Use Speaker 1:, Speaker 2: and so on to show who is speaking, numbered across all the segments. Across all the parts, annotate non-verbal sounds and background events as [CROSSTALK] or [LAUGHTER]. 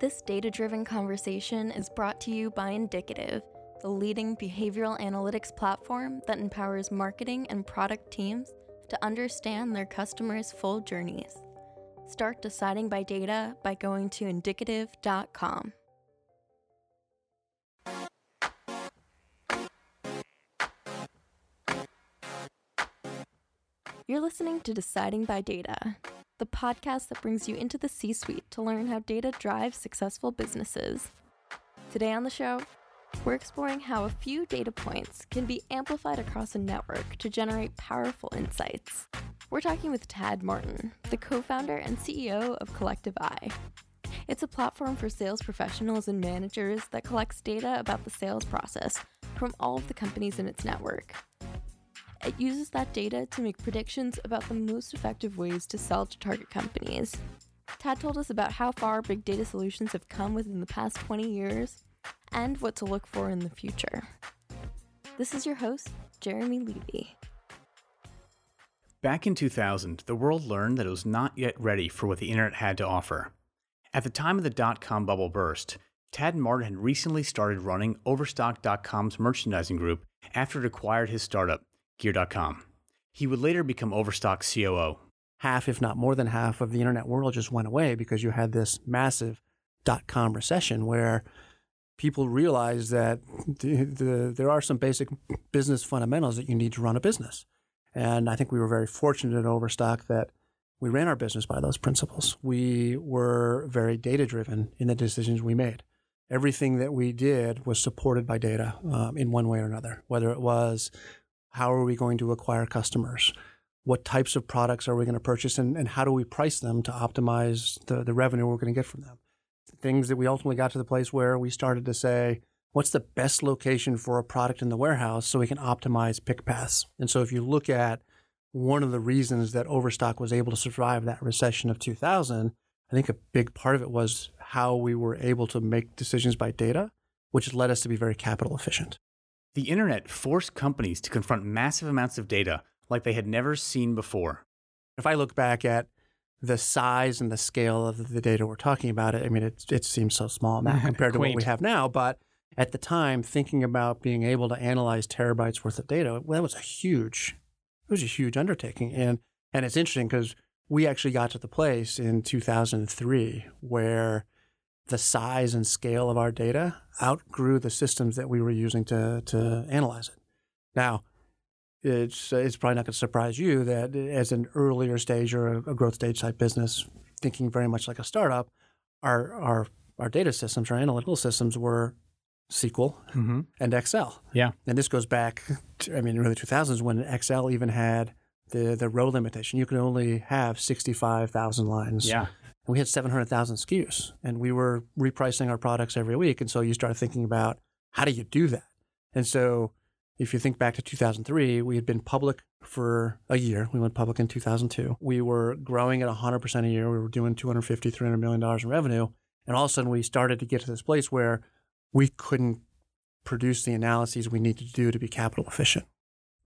Speaker 1: This data driven conversation is brought to you by Indicative, the leading behavioral analytics platform that empowers marketing and product teams to understand their customers' full journeys. Start deciding by data by going to indicative.com. You're listening to Deciding by Data, the podcast that brings you into the C suite to learn how data drives successful businesses. Today on the show, we're exploring how a few data points can be amplified across a network to generate powerful insights. We're talking with Tad Martin, the co founder and CEO of Collective Eye. It's a platform for sales professionals and managers that collects data about the sales process from all of the companies in its network. It uses that data to make predictions about the most effective ways to sell to target companies. Tad told us about how far big data solutions have come within the past 20 years and what to look for in the future. This is your host, Jeremy Levy.
Speaker 2: Back in 2000, the world learned that it was not yet ready for what the internet had to offer. At the time of the dot com bubble burst, Tad Martin had recently started running Overstock.com's merchandising group after it acquired his startup, Gear.com. He would later become Overstock COO.
Speaker 3: Half, if not more than half, of the internet world just went away because you had this massive dot com recession where people realized that the, the, there are some basic business fundamentals that you need to run a business. And I think we were very fortunate at Overstock that we ran our business by those principles. We were very data driven in the decisions we made. Everything that we did was supported by data um, in one way or another, whether it was how are we going to acquire customers? What types of products are we going to purchase and, and how do we price them to optimize the, the revenue we're going to get from them? Things that we ultimately got to the place where we started to say, what's the best location for a product in the warehouse so we can optimize pick paths? And so if you look at one of the reasons that Overstock was able to survive that recession of 2000, I think a big part of it was how we were able to make decisions by data, which led us to be very capital efficient.
Speaker 2: The internet forced companies to confront massive amounts of data like they had never seen before.
Speaker 3: If I look back at the size and the scale of the data we're talking about, I mean, it, it seems so small now [LAUGHS] compared to what we have now. But at the time, thinking about being able to analyze terabytes worth of data, well, that was a huge, it was a huge undertaking. And and it's interesting because we actually got to the place in 2003 where the size and scale of our data outgrew the systems that we were using to, to analyze it. Now, it's, it's probably not going to surprise you that as an earlier stage or a, growth stage type business, thinking very much like a startup, our, our, our data systems, our analytical systems were SQL mm-hmm. and Excel.
Speaker 2: Yeah.
Speaker 3: And this goes back, to, I mean, early 2000s when Excel even had the, the row limitation. You could only have 65,000 lines.
Speaker 2: Yeah
Speaker 3: we had 700,000 SKUs and we were repricing our products every week. And so you start thinking about how do you do that? And so if you think back to 2003, we had been public for a year. We went public in 2002. We were growing at 100% a year. We were doing 250, 300 million dollars in revenue. And all of a sudden we started to get to this place where we couldn't produce the analyses we needed to do to be capital efficient.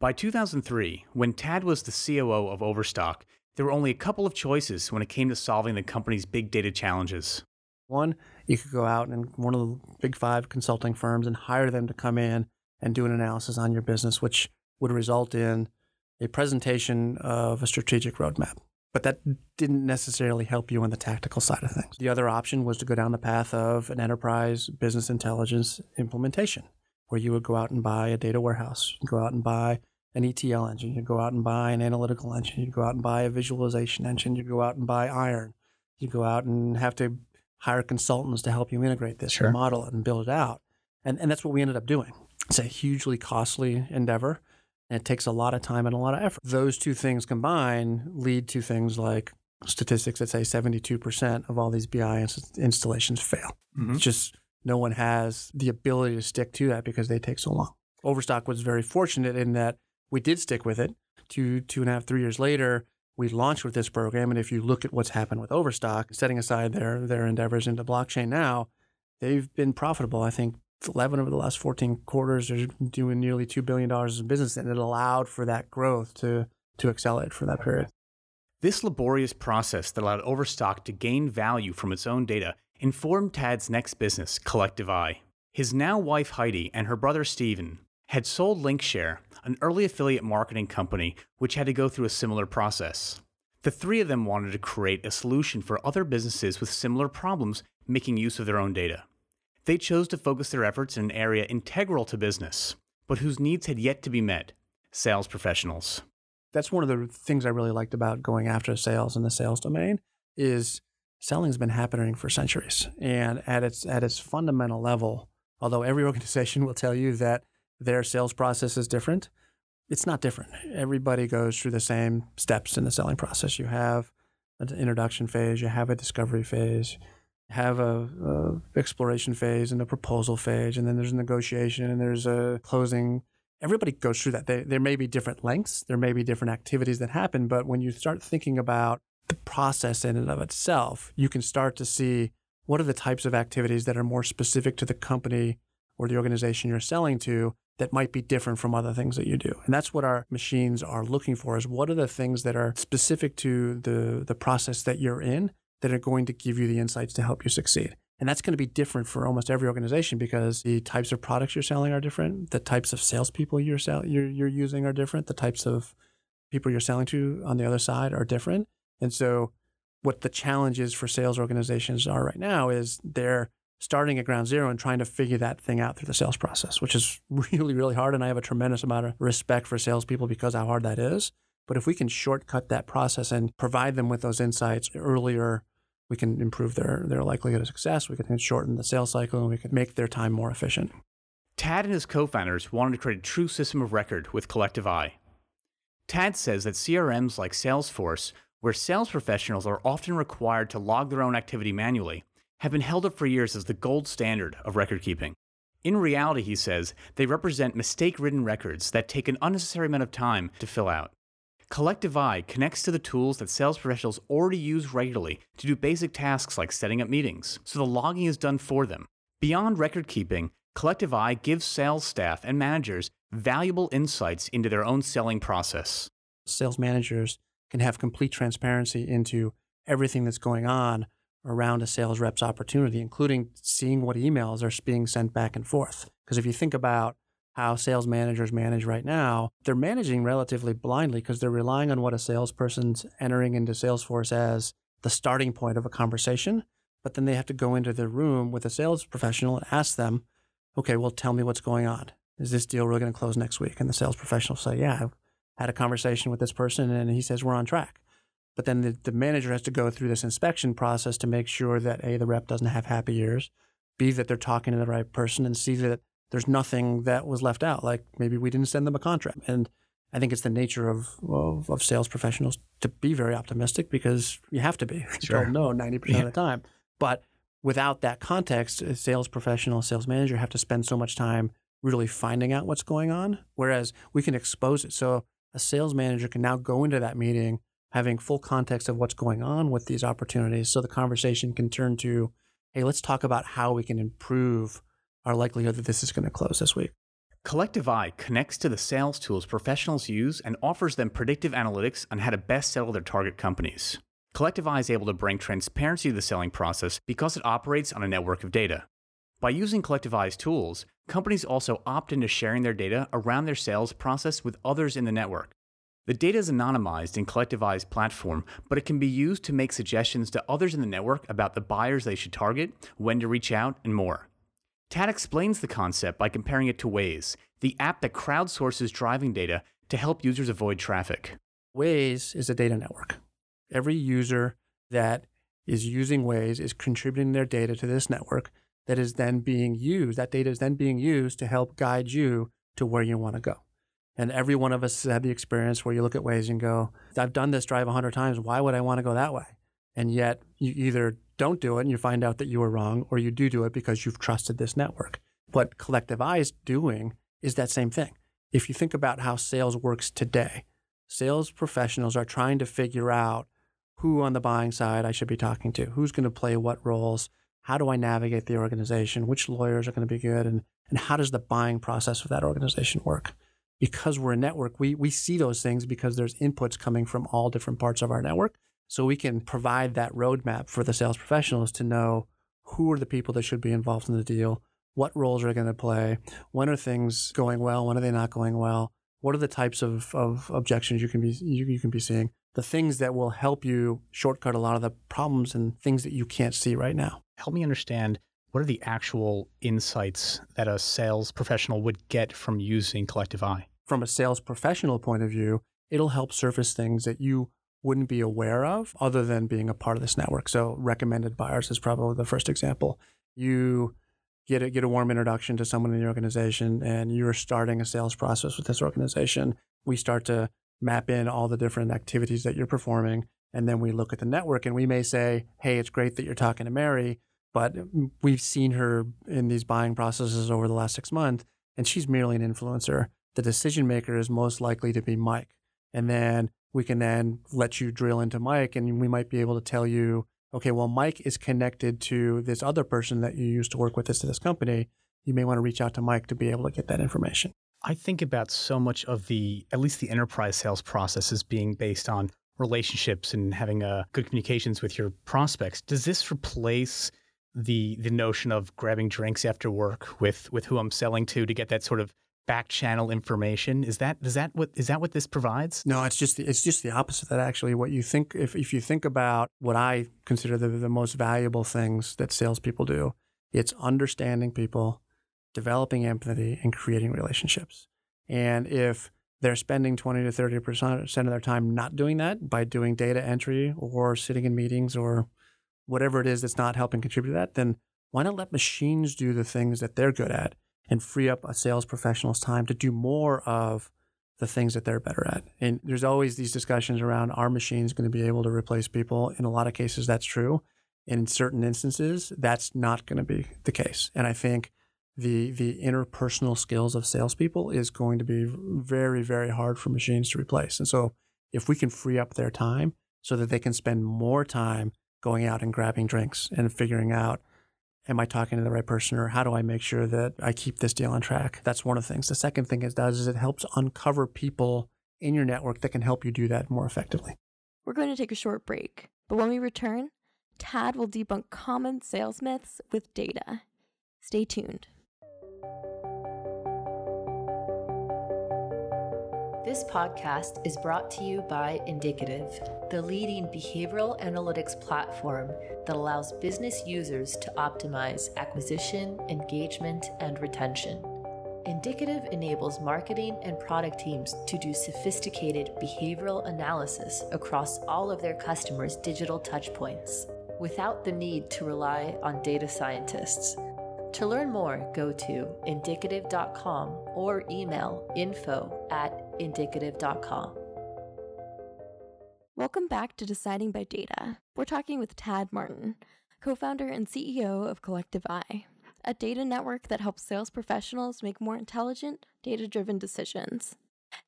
Speaker 2: By 2003, when Tad was the COO of Overstock, there were only a couple of choices when it came to solving the company's big data challenges.
Speaker 3: One, you could go out and one of the big five consulting firms and hire them to come in and do an analysis on your business, which would result in a presentation of a strategic roadmap. But that didn't necessarily help you on the tactical side of things. The other option was to go down the path of an enterprise business intelligence implementation, where you would go out and buy a data warehouse, go out and buy an ETL engine. You'd go out and buy an analytical engine. You'd go out and buy a visualization engine. You'd go out and buy iron. You'd go out and have to hire consultants to help you integrate this sure. and model it and build it out. And, and that's what we ended up doing. It's a hugely costly endeavor and it takes a lot of time and a lot of effort. Those two things combined lead to things like statistics that say 72% of all these BI inst- installations fail. Mm-hmm. It's just no one has the ability to stick to that because they take so long. Overstock was very fortunate in that we did stick with it. Two, two and a half, three years later, we launched with this program. And if you look at what's happened with Overstock, setting aside their, their endeavors into blockchain now, they've been profitable. I think 11 over the last 14 quarters, they're doing nearly $2 billion in business. And it allowed for that growth to, to accelerate for that period.
Speaker 2: This laborious process that allowed Overstock to gain value from its own data informed Tad's next business, Collective Eye. His now wife Heidi and her brother Steven had sold Linkshare, an early affiliate marketing company which had to go through a similar process. The three of them wanted to create a solution for other businesses with similar problems making use of their own data. They chose to focus their efforts in an area integral to business, but whose needs had yet to be met sales professionals.
Speaker 3: That's one of the things I really liked about going after sales in the sales domain is selling has been happening for centuries. And at its at its fundamental level, although every organization [LAUGHS] will tell you that their sales process is different, it's not different. Everybody goes through the same steps in the selling process. You have an introduction phase, you have a discovery phase, have a, a, exploration phase and a proposal phase, and then there's a negotiation and there's a closing. Everybody goes through that. They, there may be different lengths, there may be different activities that happen, but when you start thinking about the process in and of itself, you can start to see what are the types of activities that are more specific to the company or the organization you're selling to that might be different from other things that you do. And that's what our machines are looking for is what are the things that are specific to the the process that you're in that are going to give you the insights to help you succeed. And that's going to be different for almost every organization because the types of products you're selling are different. The types of salespeople you're, sell- you're, you're using are different. The types of people you're selling to on the other side are different. And so, what the challenges for sales organizations are right now is they're starting at ground zero and trying to figure that thing out through the sales process, which is [LAUGHS] really, really hard. And I have a tremendous amount of respect for salespeople because how hard that is. But if we can shortcut that process and provide them with those insights earlier, we can improve their, their likelihood of success. We can shorten the sales cycle and we can make their time more efficient.
Speaker 2: Tad and his co founders wanted to create a true system of record with Collective Eye. Tad says that CRMs like Salesforce, where sales professionals are often required to log their own activity manually, have been held up for years as the gold standard of record keeping. In reality, he says, they represent mistake ridden records that take an unnecessary amount of time to fill out. Collective Eye connects to the tools that sales professionals already use regularly to do basic tasks like setting up meetings, so the logging is done for them. Beyond record keeping, Collective Eye gives sales staff and managers valuable insights into their own selling process.
Speaker 3: Sales managers can have complete transparency into everything that's going on around a sales rep's opportunity, including seeing what emails are being sent back and forth. Because if you think about how sales managers manage right now, they're managing relatively blindly because they're relying on what a salesperson's entering into Salesforce as the starting point of a conversation. But then they have to go into the room with a sales professional and ask them, okay, well, tell me what's going on. Is this deal really going to close next week? And the sales professional say, yeah, I've had a conversation with this person and he says we're on track. But then the, the manager has to go through this inspection process to make sure that A, the rep doesn't have happy ears, B, that they're talking to the right person, and C, that there's nothing that was left out. Like maybe we didn't send them a contract. And I think it's the nature of, of, of sales professionals to be very optimistic because you have to be. [LAUGHS] Sure. You don't know 90% yeah. of the time. But without that context, a sales professional, a sales manager have to spend so much time really finding out what's going on. Whereas we can expose it. So a sales manager can now go into that meeting having full context of what's going on with these opportunities so the conversation can turn to hey let's talk about how we can improve our likelihood that this is going to close this week.
Speaker 2: Collective eye connects to the sales tools professionals use and offers them predictive analytics on how to best sell their target companies. Collective eye is able to bring transparency to the selling process because it operates on a network of data. By using collective eye's tools companies also opt into sharing their data around their sales process with others in the network the data is anonymized in Collective Eye's platform, but it can be used to make suggestions to others in the network about the buyers they should target, when to reach out, and more. Tad explains the concept by comparing it to Waze, the app that crowdsources driving data to help users avoid traffic.
Speaker 3: Waze is a data network. Every user that is using Waze is contributing their data to this network that is then being used. That data is then being used to help guide you to where you want to go. And every one of us has had the experience where you look at Waze and go, I've done this drive 100 times. Why would I want to go that way? And yet you either don't do it and you find out that you were wrong, or you do do it because you've trusted this network. What Collective Eye is doing is that same thing. If you think about how sales works today, sales professionals are trying to figure out who on the buying side I should be talking to, who's going to play what roles, how do I navigate the organization, which lawyers are going to be good, and, and how does the buying process of that organization work because we're a network, we, we see those things because there's inputs coming from all different parts of our network. So we can provide that roadmap for the sales professionals to know who are the people that should be involved in the deal, what roles are going to play, when are things going well, when are they not going well, what are the types of, of objections you can be you, you can be seeing, the things that will help you shortcut a lot of the problems and things that you can't see right now.
Speaker 2: Help me understand what are the actual insights that a sales professional would get from using Collective Eye?
Speaker 3: From a sales professional point of view, it'll help surface things that you wouldn't be aware of other than being a part of this network. So recommended buyers is probably the first example. You get a, get a warm introduction to someone in your organization and you're starting a sales process with this organization. We start to map in all the different activities that you're performing. And then we look at the network and we may say, hey, it's great that you're talking to Mary, but we've seen her in these buying processes over the last six months, and she's merely an influencer. The decision maker is most likely to be Mike. And then we can then let you drill into Mike, and we might be able to tell you, okay, well, Mike is connected to this other person that you used to work with this this company. You may want to reach out to Mike to be able to get that information.
Speaker 2: I think about so much of the, at least the enterprise sales process, as being based on relationships and having uh, good communications with your prospects. Does this replace the the notion of grabbing drinks after work with with who I'm selling to to get that sort of back channel information? Is that is that what is that what this provides?
Speaker 3: No, it's just the, it's just the opposite. That actually, what you think if if you think about what I consider the the most valuable things that salespeople do, it's understanding people, developing empathy, and creating relationships. And if they're spending 20 to 30 percent of their time not doing that by doing data entry or sitting in meetings or whatever it is that's not helping contribute to that, then why not let machines do the things that they're good at and free up a sales professional's time to do more of the things that they're better at? And there's always these discussions around are machines going to be able to replace people? In a lot of cases, that's true. In certain instances, that's not going to be the case. And I think the the interpersonal skills of salespeople is going to be very very hard for machines to replace. And so, if we can free up their time so that they can spend more time going out and grabbing drinks and figuring out am I talking to the right person or how do I make sure that I keep this deal on track? That's one of the things. The second thing it does is it helps uncover people in your network that can help you do that more effectively.
Speaker 1: We're going to take a short break, but when we return, Tad will debunk common sales myths with data. Stay tuned.
Speaker 4: This podcast is brought to you by Indicative, the leading behavioral analytics platform that allows business users to optimize acquisition, engagement, and retention. Indicative enables marketing and product teams to do sophisticated behavioral analysis across all of their customers' digital touchpoints without the need to rely on data scientists. To learn more, go to indicative.com or email info at indicative.com.
Speaker 1: Welcome back to Deciding by Data. We're talking with Tad Martin, co founder and CEO of Collective Eye, a data network that helps sales professionals make more intelligent, data driven decisions.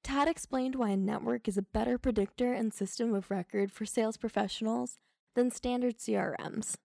Speaker 1: Tad explained why a network is a better predictor and system of record for sales professionals than standard CRMs.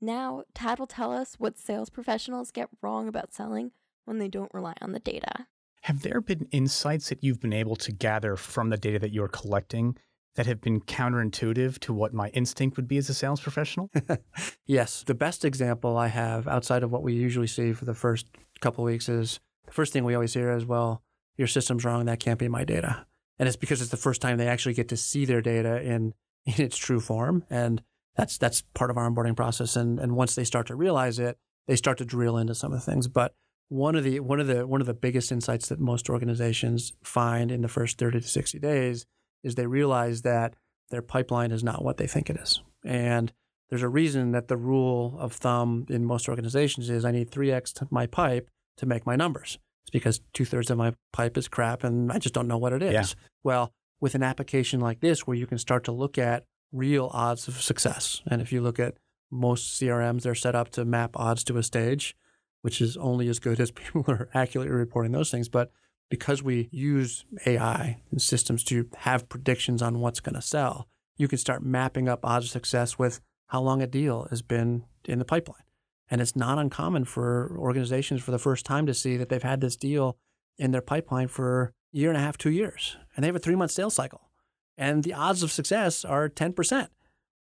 Speaker 1: Now, Tad will tell us what sales professionals get wrong about selling when they don't rely on the data.
Speaker 2: Have there been insights that you've been able to gather from the data that you're collecting that have been counterintuitive to what my instinct would be as a sales professional? [LAUGHS]
Speaker 3: yes. The best example I have outside of what we usually see for the first couple weeks is the first thing we always hear is, well, your system's wrong. That can't be my data. And it's because it's the first time they actually get to see their data in, [LAUGHS] in its true form. And that's that's part of our onboarding process. And and once they start to realize it, they start to drill into some of the things. But one of the one of the one of the biggest insights that most organizations find in the first 30 to 60 days is they realize that their pipeline is not what they think it is. And there's a reason that the rule of thumb in most organizations is I need 3x my pipe to make my numbers. It's because two thirds of my pipe is crap and I just don't know what it is.
Speaker 2: Yeah.
Speaker 3: Well, with an application like this, where you can start to look at real odds of success. And if you look at most CRMs, they're set up to map odds to a stage, which is only as good as [LAUGHS] people are accurately reporting those things. But because we use AI and systems to have predictions on what's going to sell, you can start mapping up odds of success with how long a deal has been in the pipeline. And it's not uncommon for organizations for the first time to see that they've had this deal in their pipeline for a year and a half, two years, and they have a three month sales cycle and the odds of success are 10%.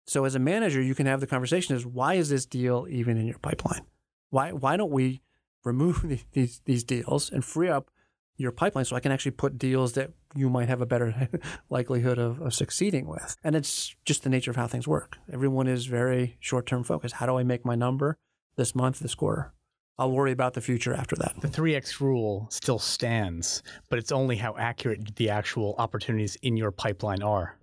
Speaker 3: So as a manager, you can have the conversation is why is this deal even in your pipeline? Why why don't we remove [LAUGHS] these these deals and free up your pipeline so I can actually put deals that you might have a better [LAUGHS] likelihood of, of succeeding with. And it's just the nature of how things work. Everyone is very short term focused. How do I make my number this month, this quarter? I'll worry about the future after that.
Speaker 2: The 3x rule still stands, but it's only how accurate the actual opportunities in your pipeline are.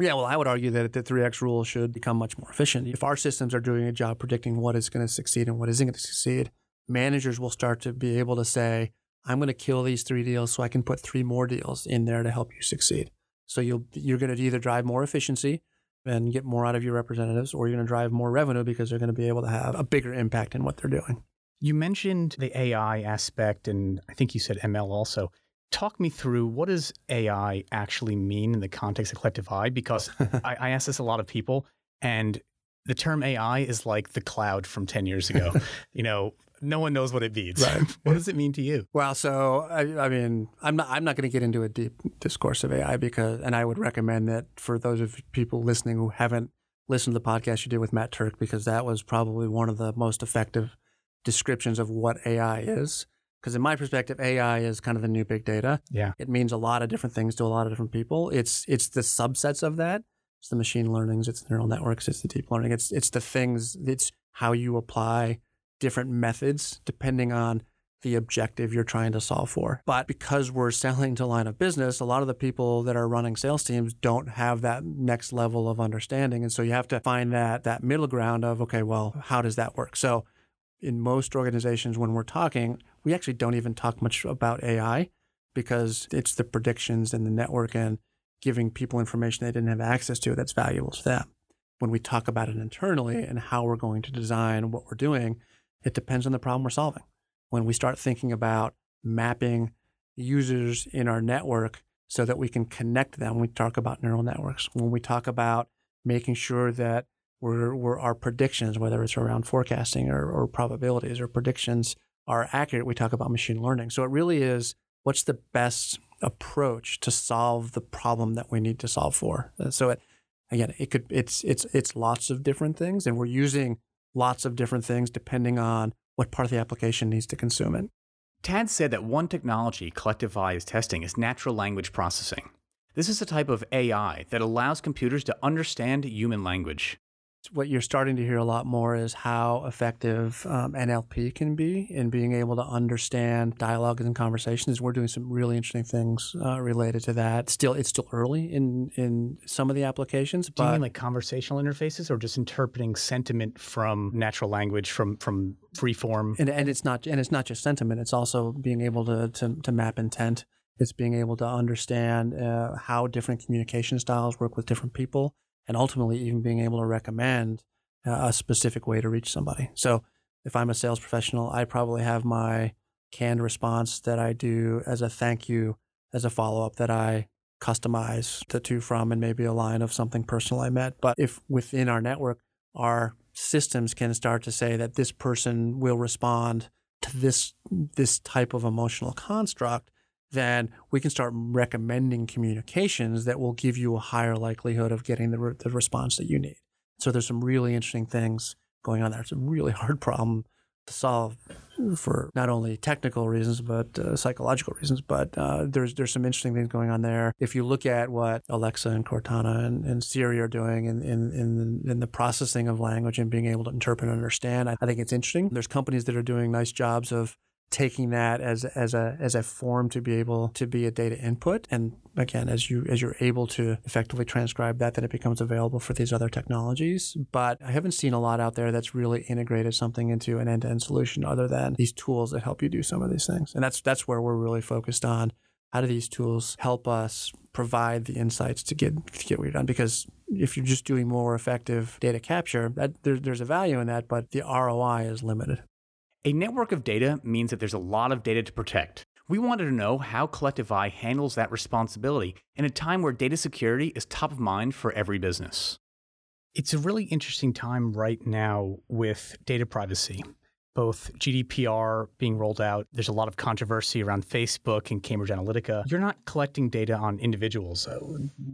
Speaker 3: Yeah, well, I would argue that the 3x rule should become much more efficient. If our systems are doing a job predicting what is going to succeed and what isn't going to succeed, managers will start to be able to say, I'm going to kill these three deals so I can put three more deals in there to help you succeed. So you'll you're going to either drive more efficiency and get more out of your representatives, or you're going to drive more revenue because they're going to be able to have a bigger impact in what they're doing.
Speaker 2: You mentioned the AI aspect, and I think you said ML also. Talk me through what does AI actually mean in the context of collective eye? Because [LAUGHS] I, I ask this a lot of people, and the term AI is like the cloud from 10 years ago. [LAUGHS] you know, no one knows what it means. Right. [LAUGHS] what does it mean to you?
Speaker 3: Well, so I, I mean, I'm not I'm not going to get into a deep discourse of AI because, and I would recommend that for those of people listening who haven't listened to the podcast you did with Matt Turck, because that was probably one of the most effective descriptions of what AI is. Because in my perspective, AI is kind of the new big data.
Speaker 2: Yeah,
Speaker 3: it means a lot of different things to a lot of different people. It's it's the subsets of that. It's the machine learnings. It's neural networks. It's the deep learning. It's it's the things. It's how you apply different methods depending on the objective you're trying to solve for. But because we're selling to line of business, a lot of the people that are running sales teams don't have that next level of understanding. And so you have to find that that middle ground of, okay, well, how does that work? So in most organizations when we're talking, we actually don't even talk much about AI because it's the predictions and the network and giving people information they didn't have access to that's valuable to them. When we talk about it internally and how we're going to design what we're doing, it depends on the problem we're solving. When we start thinking about mapping users in our network so that we can connect them, we talk about neural networks. When we talk about making sure that we're, we're our predictions, whether it's around forecasting or, or probabilities or predictions, are accurate, we talk about machine learning. So it really is what's the best approach to solve the problem that we need to solve for. Uh, so it, again, it could it's it's it's lots of different things, and we're using lots of different things depending on what part of the application needs to consume it.
Speaker 2: Tad said that one technology is testing is natural language processing. This is a type of AI that allows computers to understand human language
Speaker 3: what you're starting to hear a lot more is how effective um, NLP can be in being able to understand dialogue and conversations. We're doing some really interesting things uh, related to that. Still, it's still early in in some of the applications.
Speaker 2: Do you mean like conversational interfaces, or just interpreting sentiment from natural language from from free form?
Speaker 3: And, and it's not and it's not just sentiment. It's also being able to to, to map intent. It's being able to understand uh, how different communication styles work with different people and ultimately even being able to recommend uh, a specific way to reach somebody. So if I'm a sales professional, I probably have my canned response that I do as a thank you, as a follow up that I customize the two from, and maybe a line of something personal I met. But if within our network, our systems can start to say that this person will respond to this this type of emotional construct, then we can start recommending communications that will give you a higher likelihood of getting the, re- the response that you need. So there's some really interesting things going on there. It's a really hard problem to solve for not only technical reasons but uh, psychological reasons. But uh, there's there's some interesting things going on there. If you look at what Alexa and Cortana and, and Siri are doing in, in in in the processing of language and being able to interpret and understand, I, I think it's interesting. There's companies that are doing nice jobs of taking that as as a as a form to be able to be a data input. And again as you as you're able to effectively transcribe that then it becomes available for these other technologies. But i haven't seen a lot out there that's really integrated something into an end-to-end solution other than these tools that help you do some of these things. And that's that's where we're really focused on. How do these tools help us provide the insights to get to get what you're done? Because if you're just doing more effective data capture that there, there's a value in that but the roi is limited
Speaker 2: a network of data means that there's a lot of data to protect. We wanted to know how Collective Eye handles that responsibility in a time where data security is top of mind for every business. It's a really interesting time right now with data privacy. Both GDPR being rolled out. There's a lot of controversy around Facebook and Cambridge Analytica. You're not collecting data on individuals, uh,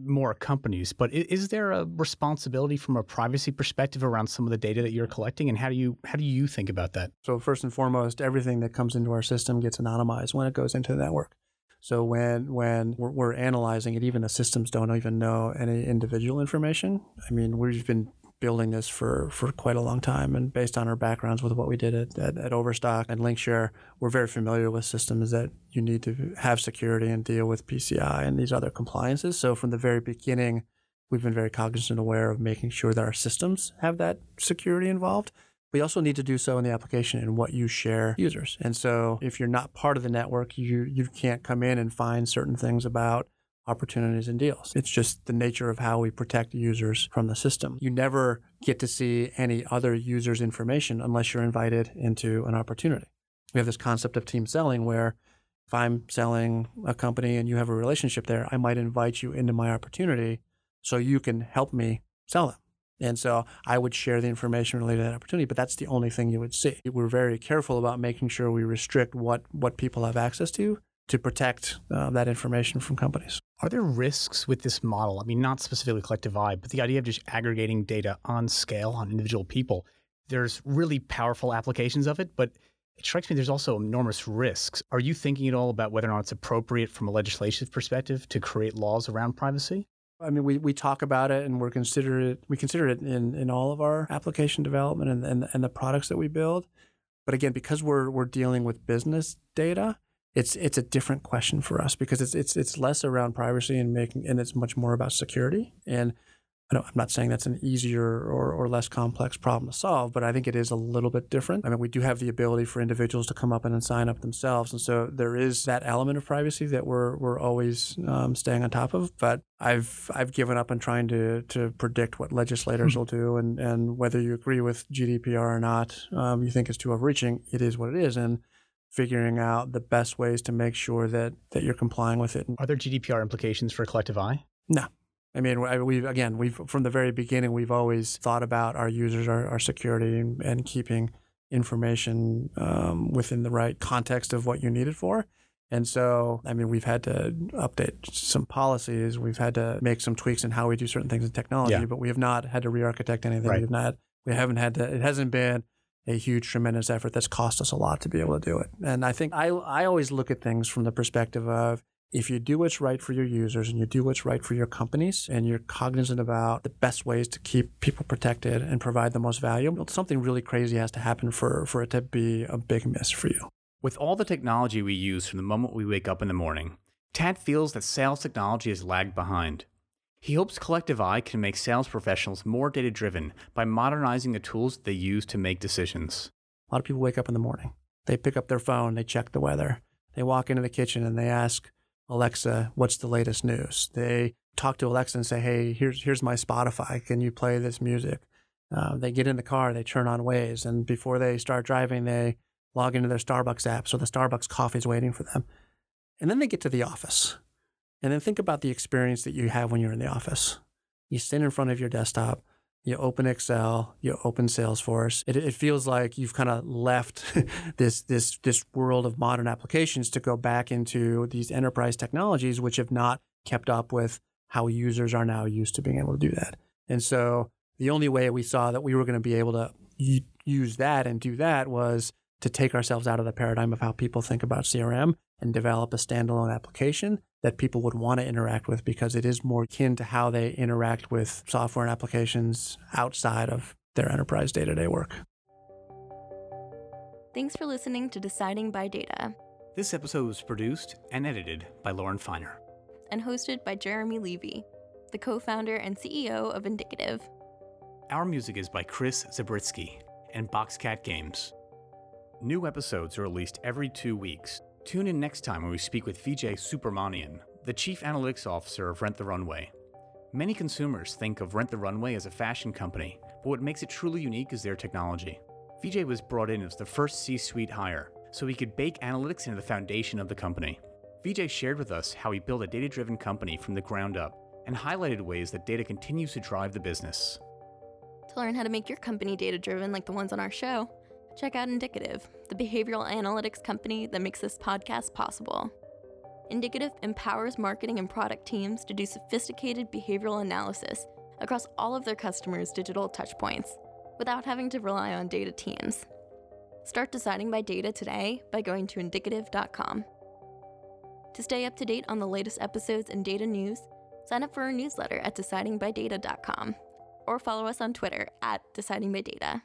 Speaker 2: more companies, but is there a responsibility from a privacy perspective around some of the data that you're collecting, and how do you how do you think about that?
Speaker 3: So first and foremost, everything that comes into our system gets anonymized when it goes into the network. So when when we're, we're, analyzing it, even the systems don't even know any individual information. I mean, we've been building this for, for quite a long time. And based on our backgrounds with what we did at, at, at, Overstock and Linkshare, we're very familiar with systems that you need to have security and deal with PCI and these other compliances. So from the very beginning, we've been very cognizant and aware of making sure that our systems have that security involved. We also need to do so in the application and what you share users. And so if you're not part of the network, you you can't come in and find certain things about opportunities and deals. It's just the nature of how we protect users from the system. You never get to see any other user's information unless you're invited into an opportunity. We have this concept of team selling where if I'm selling a company and you have a relationship there, I might invite you into my opportunity so you can help me sell them. And so I would share the information related to that opportunity, but that's the only thing you would see. We're very careful about making sure we restrict what, what people have access to to protect uh, that information from companies.
Speaker 2: Are there risks with this model? I mean, not specifically collective eye, but the idea of just aggregating data on scale on individual people. There's really powerful applications of it, but it strikes me there's also enormous risks. Are you thinking at all about whether or not it's appropriate from a legislative perspective to create laws around privacy?
Speaker 3: I mean, we, we talk about it and we're consider it, we consider it in, in all of our application development and, and, and the products that we build. But again, because we're, we're dealing with business data, it's it's a different question for us because it's it's it's less around privacy and making and it's much more about security. And I am not saying that's an easier or, or less complex problem to solve, but I think it is a little bit different. I mean, we do have the ability for individuals to come up and sign up themselves, and so there is that element of privacy that we're we're always um, staying on top of. But I've I've given up on trying to to predict what legislators mm-hmm. will do, and and whether you agree with GDPR or not, um, you think it's too overreaching. It is what it is, and figuring out the best ways to make sure that that you're complying with it.
Speaker 2: Are there GDPR implications for Collective Eye?
Speaker 3: No. I mean, we've again, we've from the very beginning, we've always thought about our users, our, our security, and, and keeping information um, within the right context of what you need it for. And so, I mean, we've had to update some policies. We've had to make some tweaks in how we do certain things in technology, yeah. but we have not had to re-architect anything. Right. We've not, we haven't had to. It hasn't been a huge, tremendous effort that's cost us a lot to be able to do it. And I think I, I always look at things from the perspective of if you do what's right for your users and you do what's right for your companies and you're cognizant about the best ways to keep people protected and provide the most value, something really crazy has to happen for, for it to be a big miss for you.
Speaker 2: With all the technology we use from the moment we wake up in the morning, Tad feels that sales technology has lagged behind. He hopes Collective Eye can make sales professionals more data driven by modernizing the tools they use to make decisions.
Speaker 3: A lot of people wake up in the morning. They pick up their phone, they check the weather. They walk into the kitchen and they ask Alexa, what's the latest news? They talk to Alexa and say, hey, here's, here's my Spotify. Can you play this music? Uh, they get in the car, they turn on Waze, and before they start driving, they log into their Starbucks app so the Starbucks coffee is waiting for them. And then they get to the office and then think about the experience that you have when you're in the office. You sit in front of your desktop, you open Excel, you open Salesforce. It, it feels like you've kind of left [LAUGHS] this, this, this world of modern applications to go back into these enterprise technologies, which have not kept up with how users are now used to being able to do that. And so the only way we saw that we were going to be able to use that and do that was to take ourselves out of the paradigm of how people think about CRM and develop a standalone application that people would want to interact with because it is more akin to how they interact with software and applications outside of their enterprise day to day work.
Speaker 1: Thanks for listening to Deciding by Data.
Speaker 2: This episode was produced and edited by Lauren Feiner
Speaker 1: and hosted by Jeremy Levy, the co founder and CEO of Indicative.
Speaker 2: Our music is by Chris Zabriskie and Boxcat Games. New episodes are released every two weeks Tune in next time when we speak with Vijay Subramanian, the Chief Analytics Officer of Rent the Runway. Many consumers think of Rent the Runway as a fashion company, but what makes it truly unique is their technology. Vijay was brought in as the first C suite hire, so he could bake analytics into the foundation of the company. Vijay shared with us how he built a data driven company from the ground up and highlighted ways that data continues to drive the business.
Speaker 1: To learn how to make your company data driven like the ones on our show, check out Indicative, the behavioral analytics company that makes this podcast possible. Indicative empowers marketing and product teams to do sophisticated behavioral analysis across all of their customers' digital touchpoints without having to rely on data teams. Start deciding by data today by going to indicative.com. To stay up to date on the latest episodes and data news, sign up for our newsletter at decidingbydata.com or follow us on Twitter at decidingbydata.